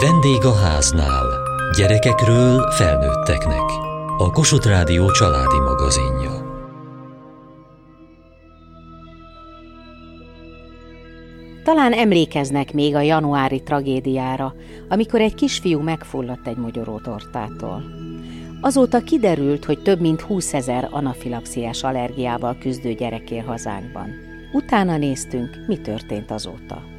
Vendég a háznál. Gyerekekről felnőtteknek. A Kossuth Rádió családi magazinja. Talán emlékeznek még a januári tragédiára, amikor egy kisfiú megfulladt egy mogyorótortától. Azóta kiderült, hogy több mint 20 ezer anafilaxiás allergiával küzdő gyerek él hazánkban. Utána néztünk, mi történt azóta.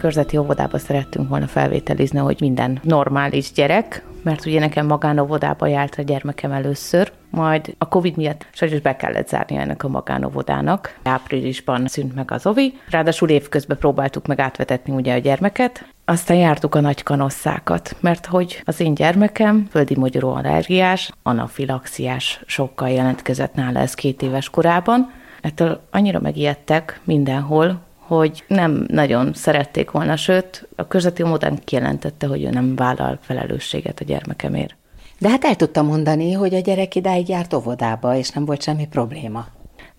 Körzeti óvodába szerettünk volna felvételizni, hogy minden normális gyerek, mert ugye nekem magánóvodába járt a gyermekem először, majd a Covid miatt sajnos be kellett zárni ennek a magánóvodának. Áprilisban szűnt meg az ovi, ráadásul évközben próbáltuk meg átvetetni ugye a gyermeket, aztán jártuk a nagy kanosszákat, mert hogy az én gyermekem földi magyaró allergiás, anafilaxiás sokkal jelentkezett nála ez két éves korában. Ettől annyira megijedtek mindenhol, hogy nem nagyon szerették volna, sőt, a körzeti módon kijelentette, hogy ő nem vállal felelősséget a gyermekemért. De hát el tudtam mondani, hogy a gyerek idáig járt óvodába, és nem volt semmi probléma.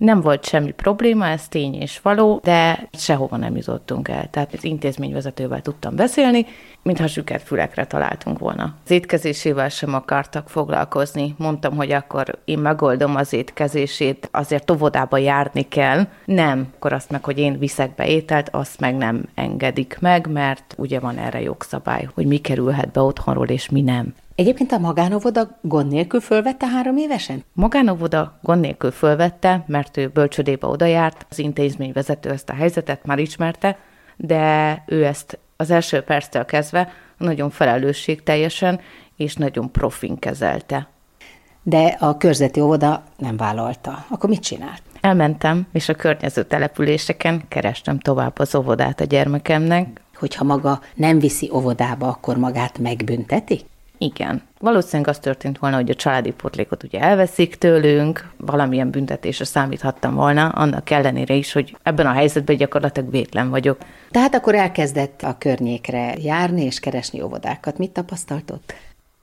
Nem volt semmi probléma, ez tény és való, de sehova nem jutottunk el. Tehát az intézményvezetővel tudtam beszélni, mintha süket fülekre találtunk volna. Az étkezésével sem akartak foglalkozni. Mondtam, hogy akkor én megoldom az étkezését, azért óvodába járni kell. Nem, akkor azt meg, hogy én viszek be ételt, azt meg nem engedik meg, mert ugye van erre jogszabály, hogy mi kerülhet be otthonról, és mi nem. Egyébként a magánóvoda gond nélkül fölvette három évesen? Magánóvoda gond nélkül fölvette, mert ő bölcsödébe odajárt, az intézményvezető ezt a helyzetet már ismerte, de ő ezt az első perctől kezdve nagyon felelősségteljesen és nagyon profin kezelte. De a körzeti óvoda nem vállalta. Akkor mit csinált? Elmentem, és a környező településeken kerestem tovább az óvodát a gyermekemnek. Hogyha maga nem viszi óvodába, akkor magát megbünteti? Igen. Valószínűleg az történt volna, hogy a családi potlékot ugye elveszik tőlünk, valamilyen büntetésre számíthattam volna, annak ellenére is, hogy ebben a helyzetben gyakorlatilag vétlen vagyok. Tehát akkor elkezdett a környékre járni és keresni óvodákat. Mit tapasztaltott?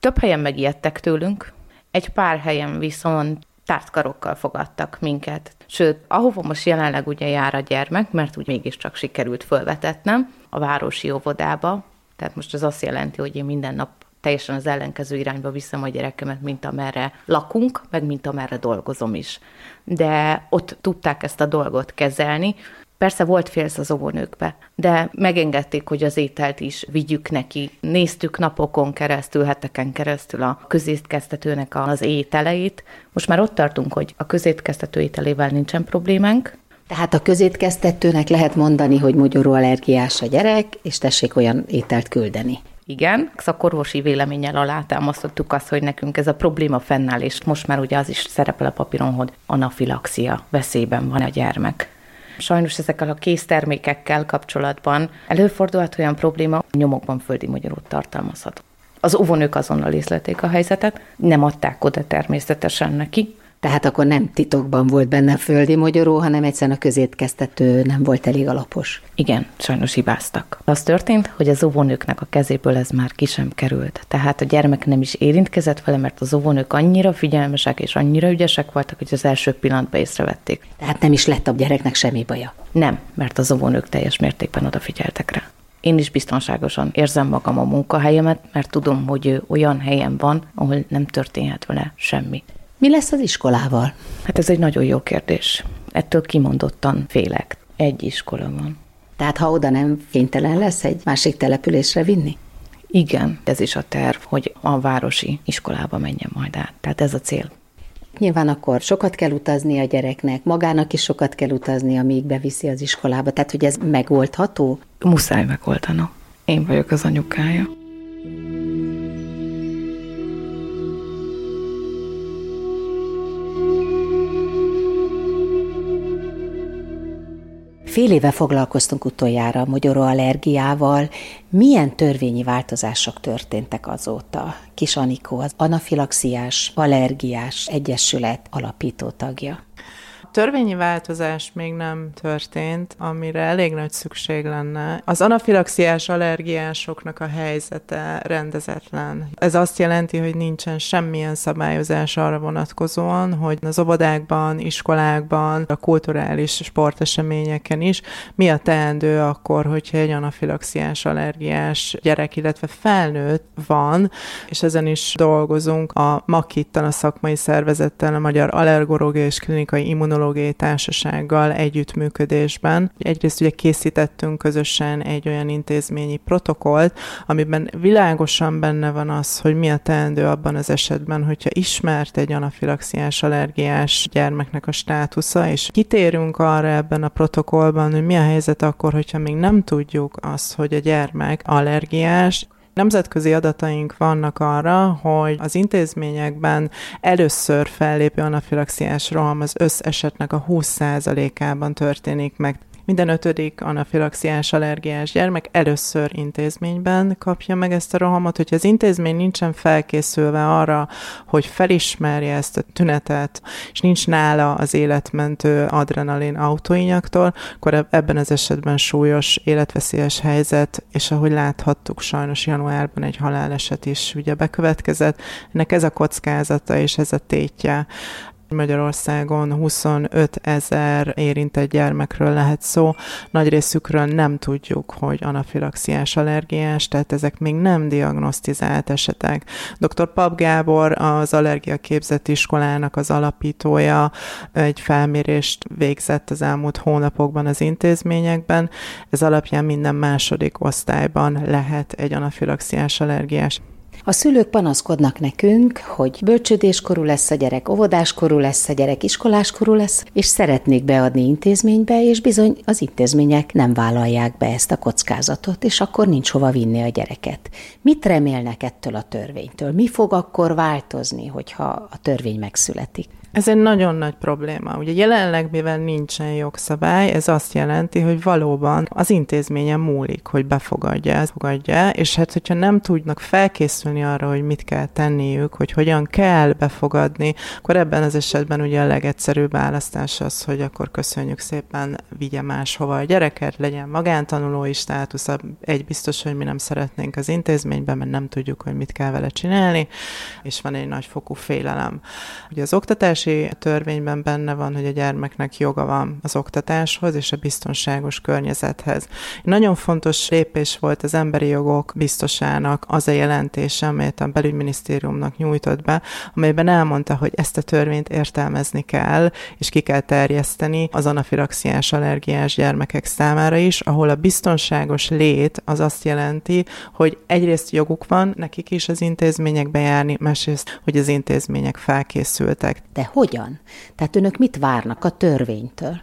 Több helyen megijedtek tőlünk, egy pár helyen viszont tártkarokkal fogadtak minket. Sőt, ahova most jelenleg ugye jár a gyermek, mert úgy mégiscsak sikerült fölvetetnem a városi óvodába, tehát most ez azt jelenti, hogy én minden nap teljesen az ellenkező irányba viszem a gyerekemet, mint amerre lakunk, meg mint amerre dolgozom is. De ott tudták ezt a dolgot kezelni, Persze volt félsz az óvónőkbe, de megengedték, hogy az ételt is vigyük neki. Néztük napokon keresztül, heteken keresztül a közétkeztetőnek az ételeit. Most már ott tartunk, hogy a közétkeztető ételével nincsen problémánk, tehát a közétkeztetőnek lehet mondani, hogy mogyoró allergiás a gyerek, és tessék olyan ételt küldeni. Igen, szakorvosi véleménnyel alátámasztottuk azt, hogy nekünk ez a probléma fennáll, és most már ugye az is szerepel a papíron, hogy anafilaxia veszélyben van a gyermek. Sajnos ezekkel a késztermékekkel kapcsolatban előfordulhat olyan probléma, nyomokban földi magyarót tartalmazhat. Az óvónők azonnal észlelték a helyzetet, nem adták oda természetesen neki, tehát akkor nem titokban volt benne földi magyaró, hanem egyszerűen a közétkeztető nem volt elég alapos. Igen, sajnos hibáztak. Az történt, hogy az óvónőknek a kezéből ez már ki sem került. Tehát a gyermek nem is érintkezett vele, mert az óvónők annyira figyelmesek és annyira ügyesek voltak, hogy az első pillanatban észrevették. Tehát nem is lett a gyereknek semmi baja? Nem, mert az óvónők teljes mértékben odafigyeltek rá. Én is biztonságosan érzem magam a munkahelyemet, mert tudom, hogy olyan helyen van, ahol nem történhet vele semmi. Mi lesz az iskolával? Hát ez egy nagyon jó kérdés. Ettől kimondottan félek. Egy iskola van. Tehát ha oda nem kénytelen lesz egy másik településre vinni? Igen, ez is a terv, hogy a városi iskolába menjen majd át. Tehát ez a cél. Nyilván akkor sokat kell utazni a gyereknek, magának is sokat kell utazni, amíg beviszi az iskolába. Tehát, hogy ez megoldható? Muszáj megoldanom. Én vagyok az anyukája. Fél éve foglalkoztunk utoljára a allergiával. Milyen törvényi változások történtek azóta? Kis Anikó, az anafilaxiás, allergiás egyesület alapító tagja törvényi változás még nem történt, amire elég nagy szükség lenne. Az anafilaxiás allergiásoknak a helyzete rendezetlen. Ez azt jelenti, hogy nincsen semmilyen szabályozás arra vonatkozóan, hogy az óvodákban, iskolákban, a kulturális sporteseményeken is mi a teendő akkor, hogyha egy anafilaxiás allergiás gyerek, illetve felnőtt van, és ezen is dolgozunk a MAKIT-tan, a szakmai szervezettel, a Magyar Allergológiai és Klinikai Immunológiai Társasággal együttműködésben. Egyrészt ugye készítettünk közösen egy olyan intézményi protokollt, amiben világosan benne van az, hogy mi a teendő abban az esetben, hogyha ismert egy anafilaxiás allergiás gyermeknek a státusza, és kitérünk arra ebben a protokollban, hogy mi a helyzet akkor, hogyha még nem tudjuk azt, hogy a gyermek allergiás, Nemzetközi adataink vannak arra, hogy az intézményekben először fellépő anafilaxiás roham az összesetnek a 20%-ában történik meg. Minden ötödik anafilaxiás allergiás gyermek először intézményben kapja meg ezt a rohamot. Hogyha az intézmény nincsen felkészülve arra, hogy felismerje ezt a tünetet, és nincs nála az életmentő adrenalin autóinyaktól, akkor ebben az esetben súlyos, életveszélyes helyzet, és ahogy láthattuk, sajnos januárban egy haláleset is ugye bekövetkezett. Ennek ez a kockázata és ez a tétje. Magyarországon 25 ezer érintett gyermekről lehet szó, nagy részükről nem tudjuk, hogy anafilaxiás allergiás, tehát ezek még nem diagnosztizált esetek. Dr. Pap Gábor, az Allergia Képzett Iskolának az alapítója, egy felmérést végzett az elmúlt hónapokban az intézményekben. Ez alapján minden második osztályban lehet egy anafilaxiás allergiás. A szülők panaszkodnak nekünk, hogy bölcsödéskorú lesz a gyerek, óvodáskorú lesz a gyerek, iskoláskorú lesz, és szeretnék beadni intézménybe, és bizony az intézmények nem vállalják be ezt a kockázatot, és akkor nincs hova vinni a gyereket. Mit remélnek ettől a törvénytől? Mi fog akkor változni, hogyha a törvény megszületik? Ez egy nagyon nagy probléma. Ugye jelenleg, mivel nincsen jogszabály, ez azt jelenti, hogy valóban az intézményen múlik, hogy befogadja, ezt és hát, hogyha nem tudnak felkészülni arra, hogy mit kell tenniük, hogy hogyan kell befogadni, akkor ebben az esetben ugye a legegyszerűbb választás az, hogy akkor köszönjük szépen, vigye máshova a gyereket, legyen magántanulói státusz, egy biztos, hogy mi nem szeretnénk az intézményben, mert nem tudjuk, hogy mit kell vele csinálni, és van egy nagyfokú félelem. Ugye az oktatás oktatási törvényben benne van, hogy a gyermeknek joga van az oktatáshoz és a biztonságos környezethez. Nagyon fontos lépés volt az emberi jogok biztosának az a jelentése, amelyet a belügyminisztériumnak nyújtott be, amelyben elmondta, hogy ezt a törvényt értelmezni kell, és ki kell terjeszteni az anafilaxiás allergiás gyermekek számára is, ahol a biztonságos lét az azt jelenti, hogy egyrészt joguk van nekik is az intézményekbe járni, másrészt, hogy az intézmények felkészültek. De hogyan? Tehát önök mit várnak a törvénytől?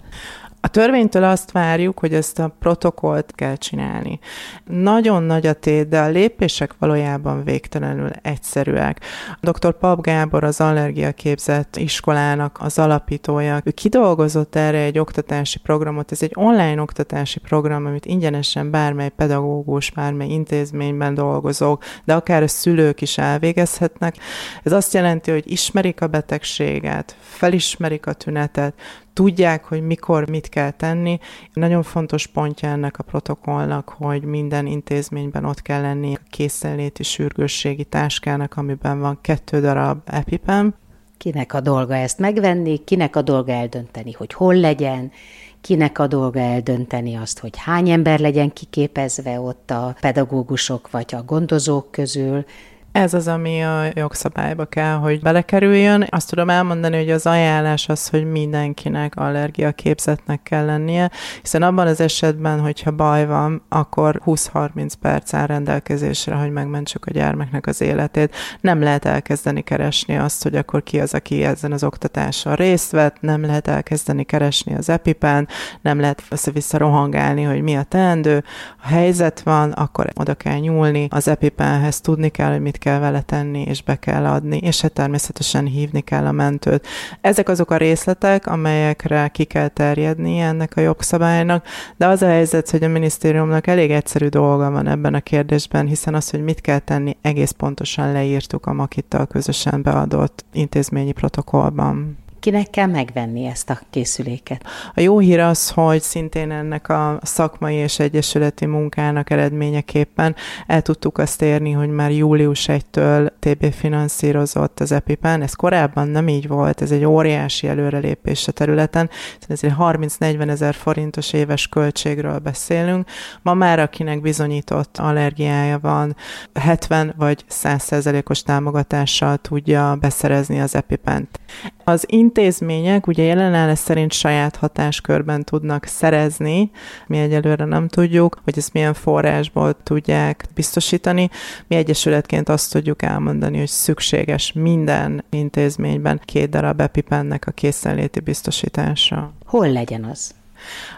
A törvénytől azt várjuk, hogy ezt a protokollt kell csinálni. Nagyon nagy a tét, de a lépések valójában végtelenül egyszerűek. Dr. Pap Gábor az allergia képzett iskolának az alapítója. Ő kidolgozott erre egy oktatási programot. Ez egy online oktatási program, amit ingyenesen bármely pedagógus, bármely intézményben dolgozók, de akár a szülők is elvégezhetnek. Ez azt jelenti, hogy ismerik a betegséget, felismerik a tünetet, tudják, hogy mikor mit kell tenni. Nagyon fontos pontja ennek a protokollnak, hogy minden intézményben ott kell lenni a készenléti sürgősségi táskának, amiben van kettő darab EpiPen. Kinek a dolga ezt megvenni, kinek a dolga eldönteni, hogy hol legyen, kinek a dolga eldönteni azt, hogy hány ember legyen kiképezve ott a pedagógusok vagy a gondozók közül, ez az, ami a jogszabályba kell, hogy belekerüljön. Azt tudom elmondani, hogy az ajánlás az, hogy mindenkinek allergia képzetnek kell lennie, hiszen abban az esetben, hogyha baj van, akkor 20-30 perc áll rendelkezésre, hogy megmentsük a gyermeknek az életét. Nem lehet elkezdeni keresni azt, hogy akkor ki az, aki ezen az oktatáson részt vett, nem lehet elkezdeni keresni az epipen, nem lehet össze-vissza rohangálni, hogy mi a teendő. Ha helyzet van, akkor oda kell nyúlni az epipenhez, tudni kell, hogy mit kell vele tenni, és be kell adni, és hát természetesen hívni kell a mentőt. Ezek azok a részletek, amelyekre ki kell terjedni ennek a jogszabálynak, de az a helyzet, hogy a minisztériumnak elég egyszerű dolga van ebben a kérdésben, hiszen az, hogy mit kell tenni, egész pontosan leírtuk a Makittal közösen beadott intézményi protokollban. Kinek kell megvenni ezt a készüléket? A jó hír az, hogy szintén ennek a szakmai és egyesületi munkának eredményeképpen el tudtuk azt érni, hogy már július 1-től TB finanszírozott az EpiPen. Ez korábban nem így volt, ez egy óriási előrelépés a területen. Ez egy 30-40 ezer forintos éves költségről beszélünk. Ma már akinek bizonyított allergiája van, 70 vagy 100 százalékos támogatással tudja beszerezni az EpiPen-t. Az intézmények ugye jelenállás szerint saját hatáskörben tudnak szerezni, mi egyelőre nem tudjuk, hogy ezt milyen forrásból tudják biztosítani. Mi egyesületként azt tudjuk elmondani, hogy szükséges minden intézményben két darab epipennek a készenléti biztosítása. Hol legyen az?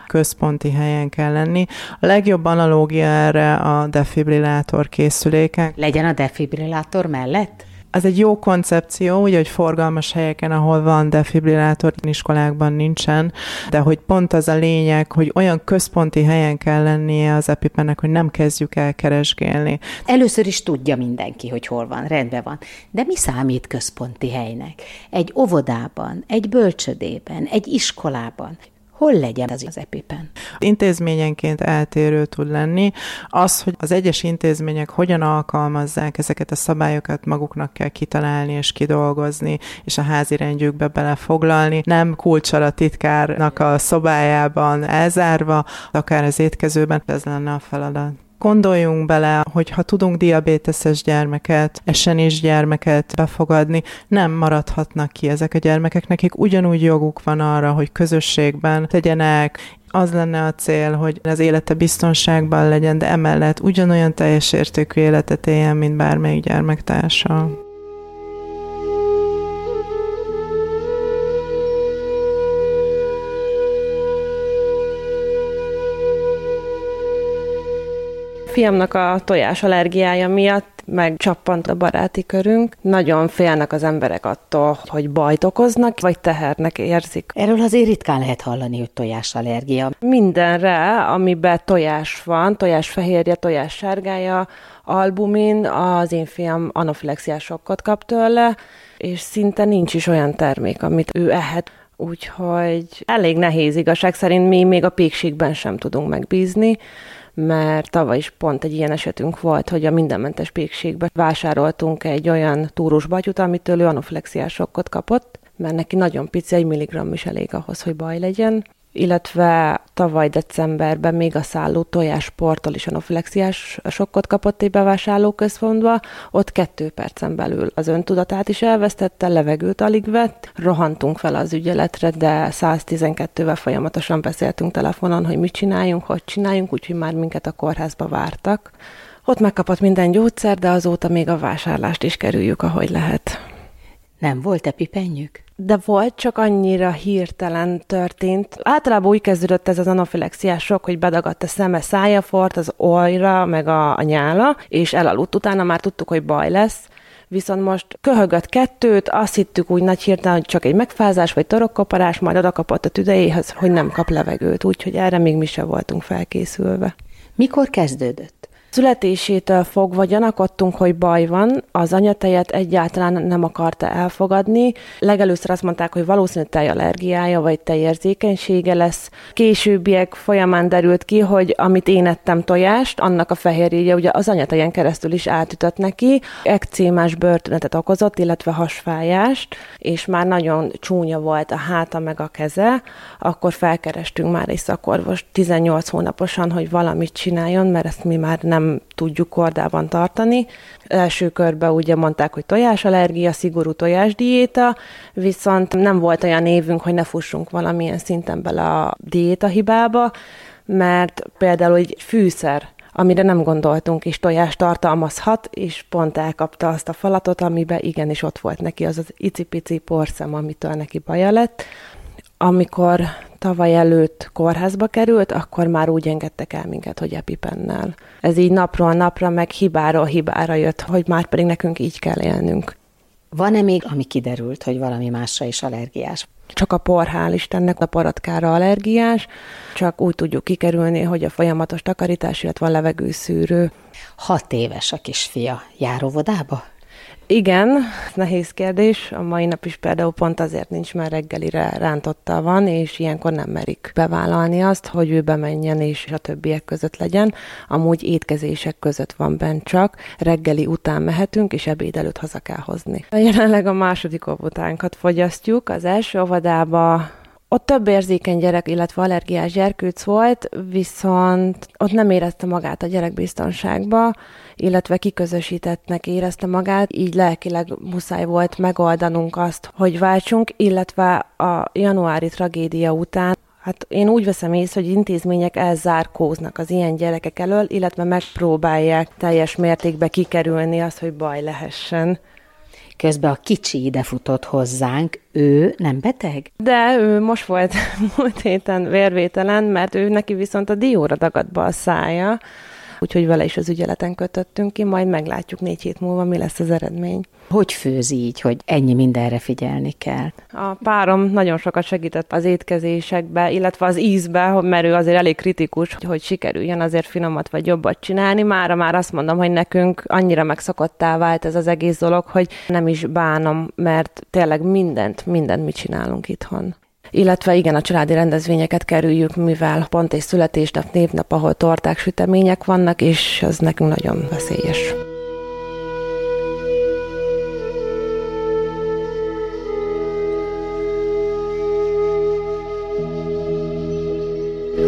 központi helyen kell lenni. A legjobb analógia erre a defibrillátor készülékek. Legyen a defibrillátor mellett? Ez egy jó koncepció, ugye, hogy forgalmas helyeken, ahol van defibrillátor, iskolákban nincsen, de hogy pont az a lényeg, hogy olyan központi helyen kell lennie az epipennek, hogy nem kezdjük el keresgélni. Először is tudja mindenki, hogy hol van, rendben van. De mi számít központi helynek? Egy óvodában, egy bölcsödében, egy iskolában. Hol legyen az az epipen? Intézményenként eltérő tud lenni. Az, hogy az egyes intézmények hogyan alkalmazzák ezeket a szabályokat, maguknak kell kitalálni és kidolgozni, és a házi rendjükbe belefoglalni. Nem kulcsal a titkárnak a szobájában elzárva, akár az étkezőben, ez lenne a feladat. Gondoljunk bele, hogy ha tudunk diabéteses gyermeket, esenés gyermeket befogadni, nem maradhatnak ki ezek a gyermekek, nekik ugyanúgy joguk van arra, hogy közösségben tegyenek, az lenne a cél, hogy az élete biztonságban legyen, de emellett ugyanolyan teljes értékű életet éljen, mint bármelyik gyermektársa. Fiamnak a tojás allergiája miatt megcsappant a baráti körünk. Nagyon félnek az emberek attól, hogy bajt okoznak, vagy tehernek érzik. Erről azért ritkán lehet hallani, hogy tojás allergia. Mindenre, amiben tojás van, tojás fehérje, tojás sárgája, albumin, az én fiam anafilexiás sokkot kap tőle, és szinte nincs is olyan termék, amit ő ehet. Úgyhogy elég nehéz igazság szerint mi még a pékségben sem tudunk megbízni mert tavaly is pont egy ilyen esetünk volt, hogy a mindenmentes pékségbe vásároltunk egy olyan túrós batyut, amitől ő anoflexiás sokkot kapott, mert neki nagyon pici, egy milligramm is elég ahhoz, hogy baj legyen illetve tavaly decemberben még a szálló tojásporttól is anoflexiás sokkot kapott egy bevásárlóközpontba, ott kettő percen belül az öntudatát is elvesztette, levegőt alig vett, rohantunk fel az ügyeletre, de 112-vel folyamatosan beszéltünk telefonon, hogy mit csináljunk, hogy csináljunk, úgyhogy már minket a kórházba vártak. Ott megkapott minden gyógyszer, de azóta még a vásárlást is kerüljük, ahogy lehet. Nem volt epipenjük? De volt, csak annyira hirtelen történt. Általában úgy kezdődött ez az anafilexiás sok, hogy bedagadt a szeme, szája fort, az olyra, meg a, a nyála, és elaludt. Utána már tudtuk, hogy baj lesz. Viszont most köhögött kettőt, azt hittük úgy nagy hirtelen, hogy csak egy megfázás vagy torokkoparás, majd oda kapott a tüdejéhez, hogy nem kap levegőt, úgyhogy erre még mi sem voltunk felkészülve. Mikor kezdődött? Születésétől fogva gyanakodtunk, hogy baj van, az anyatejet egyáltalán nem akarta elfogadni. Legelőször azt mondták, hogy valószínűleg tejallergiája vagy tejérzékenysége lesz. Későbbiek folyamán derült ki, hogy amit én ettem tojást, annak a fehérjéje ugye az anyatejen keresztül is átütött neki, ekcémás börtönetet okozott, illetve hasfájást, és már nagyon csúnya volt a háta meg a keze, akkor felkerestünk már egy szakorvos 18 hónaposan, hogy valamit csináljon, mert ezt mi már nem tudjuk kordában tartani. Első körben ugye mondták, hogy tojásallergia, szigorú tojásdiéta, viszont nem volt olyan évünk, hogy ne fussunk valamilyen szinten bele a diéta hibába, mert például egy fűszer, amire nem gondoltunk, és tojás tartalmazhat, és pont elkapta azt a falatot, amiben igenis ott volt neki az az icipici porszem, amitől neki baja lett. Amikor tavaly előtt kórházba került, akkor már úgy engedtek el minket, hogy epipennel. Ez így napról napra, meg hibáról hibára jött, hogy már pedig nekünk így kell élnünk. Van-e még, ami kiderült, hogy valami másra is allergiás? Csak a por, hál' Istennek, a paratkára allergiás, csak úgy tudjuk kikerülni, hogy a folyamatos takarítás, illetve a levegőszűrő. Hat éves a kisfia. Jár óvodába? Igen, nehéz kérdés. A mai nap is például pont azért nincs, mert reggelire rántotta van, és ilyenkor nem merik bevállalni azt, hogy ő bemenjen és a többiek között legyen. Amúgy étkezések között van bent csak, reggeli után mehetünk, és ebéd előtt haza kell hozni. Jelenleg a második óvodánkat fogyasztjuk. Az első óvodába ott több érzékeny gyerek, illetve allergiás gyerkőc volt, viszont ott nem érezte magát a gyerek biztonságba, illetve kiközösítettnek érezte magát, így lelkileg muszáj volt megoldanunk azt, hogy váltsunk, illetve a januári tragédia után Hát én úgy veszem észre, hogy intézmények elzárkóznak az ilyen gyerekek elől, illetve megpróbálják teljes mértékben kikerülni azt, hogy baj lehessen. Közben a kicsi ide futott hozzánk, ő nem beteg? De ő most volt múlt héten vérvételen, mert ő neki viszont a dióra dagadt a szája, úgyhogy vele is az ügyeleten kötöttünk ki, majd meglátjuk négy hét múlva, mi lesz az eredmény. Hogy főz így, hogy ennyi mindenre figyelni kell? A párom nagyon sokat segített az étkezésekbe, illetve az ízbe, mert ő azért elég kritikus, hogy sikerüljön azért finomat vagy jobbat csinálni. Mára már azt mondom, hogy nekünk annyira megszokottá vált ez az egész dolog, hogy nem is bánom, mert tényleg mindent, mindent mi csinálunk itthon illetve igen, a családi rendezvényeket kerüljük, mivel pont egy születésnap, névnap, ahol torták, sütemények vannak, és az nekünk nagyon veszélyes.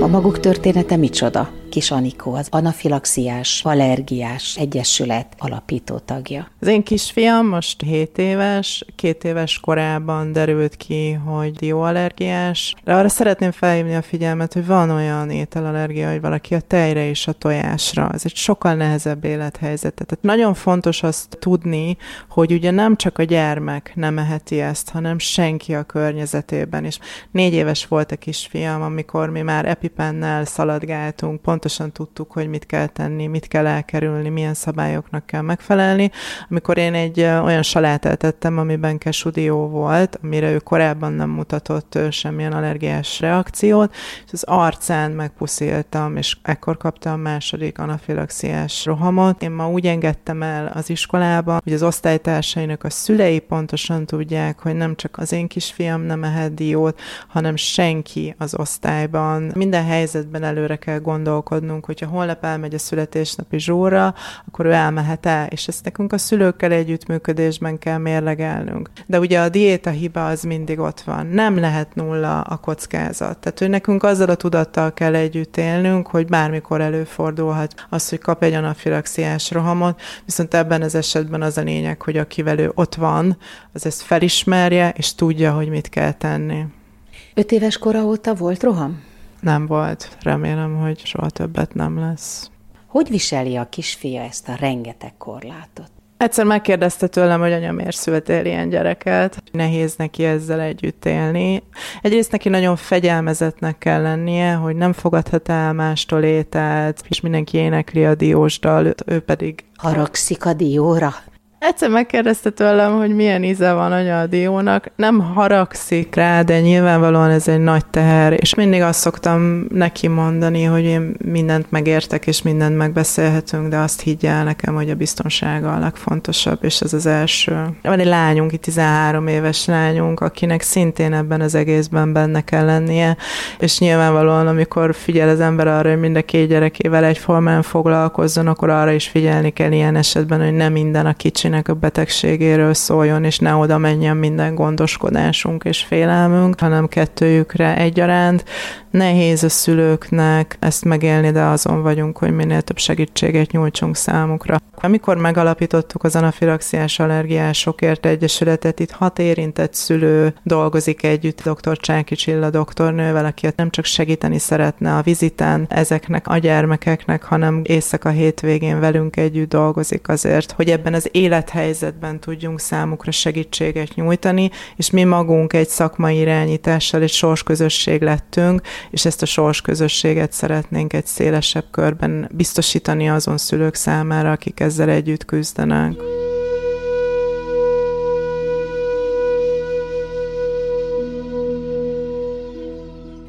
A maguk története micsoda? Kis Anikó, az anafilaxiás, allergiás egyesület alapító tagja. Az én kisfiam most 7 éves, két éves korában derült ki, hogy dióallergiás. De arra szeretném felhívni a figyelmet, hogy van olyan ételallergia, hogy valaki a tejre és a tojásra. Ez egy sokkal nehezebb élethelyzet. Tehát nagyon fontos azt tudni, hogy ugye nem csak a gyermek nem eheti ezt, hanem senki a környezetében. És négy éves volt a kisfiam, amikor mi már epipennel szaladgáltunk, pont pontosan tudtuk, hogy mit kell tenni, mit kell elkerülni, milyen szabályoknak kell megfelelni. Amikor én egy olyan salátát tettem, amiben kesudió volt, amire ő korábban nem mutatott semmilyen allergiás reakciót, és az arcán megpuszíltam, és ekkor kaptam a második anafilaxiás rohamot. Én ma úgy engedtem el az iskolába, hogy az osztálytársainak a szülei pontosan tudják, hogy nem csak az én kisfiam nem ehet diót, hanem senki az osztályban. Minden helyzetben előre kell gondolkodni, gondolkodnunk, hogyha holnap elmegy a születésnapi zsóra, akkor ő elmehet el, és ezt nekünk a szülőkkel együttműködésben kell mérlegelnünk. De ugye a diéta hiba az mindig ott van. Nem lehet nulla a kockázat. Tehát, hogy nekünk azzal a tudattal kell együtt élnünk, hogy bármikor előfordulhat az, hogy kap egy anafilaxiás rohamot, viszont ebben az esetben az a lényeg, hogy akivel ő ott van, az ezt felismerje, és tudja, hogy mit kell tenni. Öt éves kora óta volt roham? Nem volt. Remélem, hogy soha többet nem lesz. Hogy viseli a kisfia ezt a rengeteg korlátot? Egyszer megkérdezte tőlem, hogy anya miért szültél ilyen gyereket. Nehéz neki ezzel együtt élni. Egyrészt neki nagyon fegyelmezetnek kell lennie, hogy nem fogadhat el mástól ételt, és mindenki énekli a diósdal, ő pedig... Haragszik a dióra? Egyszer megkérdezte tőlem, hogy milyen íze van anya a diónak. Nem haragszik rá, de nyilvánvalóan ez egy nagy teher, és mindig azt szoktam neki mondani, hogy én mindent megértek, és mindent megbeszélhetünk, de azt higgye el nekem, hogy a biztonsága a legfontosabb, és ez az első. Van egy lányunk, egy 13 éves lányunk, akinek szintén ebben az egészben benne kell lennie, és nyilvánvalóan, amikor figyel az ember arra, hogy mind a két gyerekével egyformán foglalkozzon, akkor arra is figyelni kell ilyen esetben, hogy nem minden a kicsi kicsinek a betegségéről szóljon, és ne oda menjen minden gondoskodásunk és félelmünk, hanem kettőjükre egyaránt. Nehéz a szülőknek ezt megélni, de azon vagyunk, hogy minél több segítséget nyújtsunk számukra. Amikor megalapítottuk az anafilaxiás allergiásokért egyesületet, itt hat érintett szülő dolgozik együtt, dr. Csáki Csilla doktornővel, aki nem csak segíteni szeretne a viziten ezeknek a gyermekeknek, hanem éjszaka hétvégén velünk együtt dolgozik azért, hogy ebben az élethelyzetben tudjunk számukra segítséget nyújtani, és mi magunk egy szakmai irányítással egy sorsközösség lettünk, és ezt a sorsközösséget szeretnénk egy szélesebb körben biztosítani azon szülők számára, akik ezzel együtt küzdenek.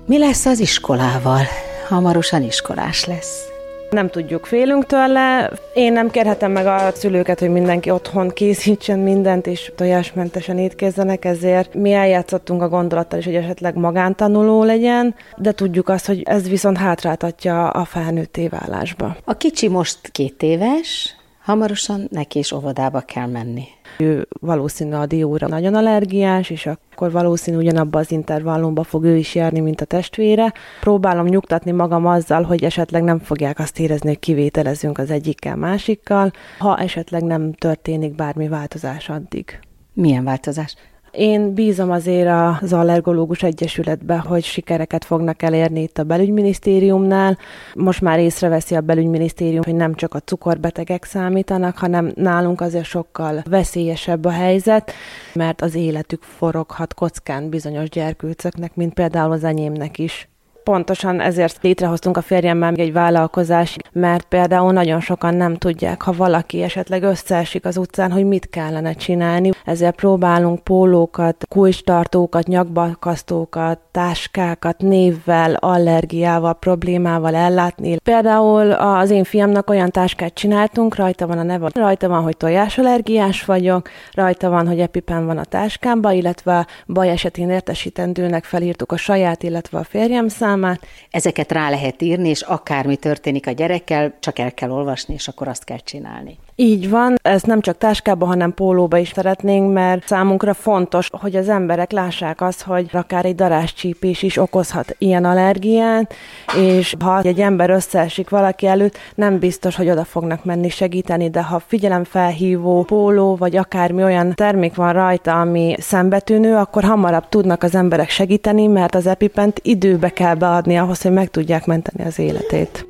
Mi lesz az iskolával? Hamarosan iskolás lesz. Nem tudjuk, félünk tőle. Én nem kérhetem meg a szülőket, hogy mindenki otthon készítsen mindent, és tojásmentesen étkezzenek, ezért mi eljátszottunk a gondolattal is, hogy esetleg magántanuló legyen, de tudjuk azt, hogy ez viszont hátráltatja a felnőtté válásba. A kicsi most két éves, hamarosan neki is óvodába kell menni. Ő valószínű a dióra nagyon allergiás, és akkor valószínű ugyanabba az intervallumba fog ő is járni, mint a testvére. Próbálom nyugtatni magam azzal, hogy esetleg nem fogják azt érezni, hogy kivételezünk az egyikkel másikkal, ha esetleg nem történik bármi változás addig. Milyen változás? Én bízom azért az Allergológus Egyesületbe, hogy sikereket fognak elérni itt a belügyminisztériumnál. Most már észreveszi a belügyminisztérium, hogy nem csak a cukorbetegek számítanak, hanem nálunk azért sokkal veszélyesebb a helyzet, mert az életük foroghat kockán bizonyos gyerkőcöknek, mint például az enyémnek is. Pontosan ezért létrehoztunk a férjemmel egy vállalkozást, mert például nagyon sokan nem tudják, ha valaki esetleg összeesik az utcán, hogy mit kellene csinálni. Ezért próbálunk pólókat, kulcstartókat, nyakbakasztókat, táskákat névvel, allergiával, problémával ellátni. Például az én fiamnak olyan táskát csináltunk, rajta van a neve, rajta van, hogy tojásallergiás vagyok, rajta van, hogy epipen van a táskámba, illetve baj esetén értesítendőnek felírtuk a saját, illetve a férjem szám, számát. Ezeket rá lehet írni, és akármi történik a gyerekkel, csak el kell olvasni, és akkor azt kell csinálni. Így van, ez nem csak táskába, hanem pólóba is szeretnénk, mert számunkra fontos, hogy az emberek lássák azt, hogy akár egy daráscsípés is okozhat ilyen allergiát, és ha egy ember összeesik valaki előtt, nem biztos, hogy oda fognak menni segíteni, de ha figyelemfelhívó póló, vagy akármi olyan termék van rajta, ami szembetűnő, akkor hamarabb tudnak az emberek segíteni, mert az epipent időbe kell beadni ahhoz, hogy meg tudják menteni az életét.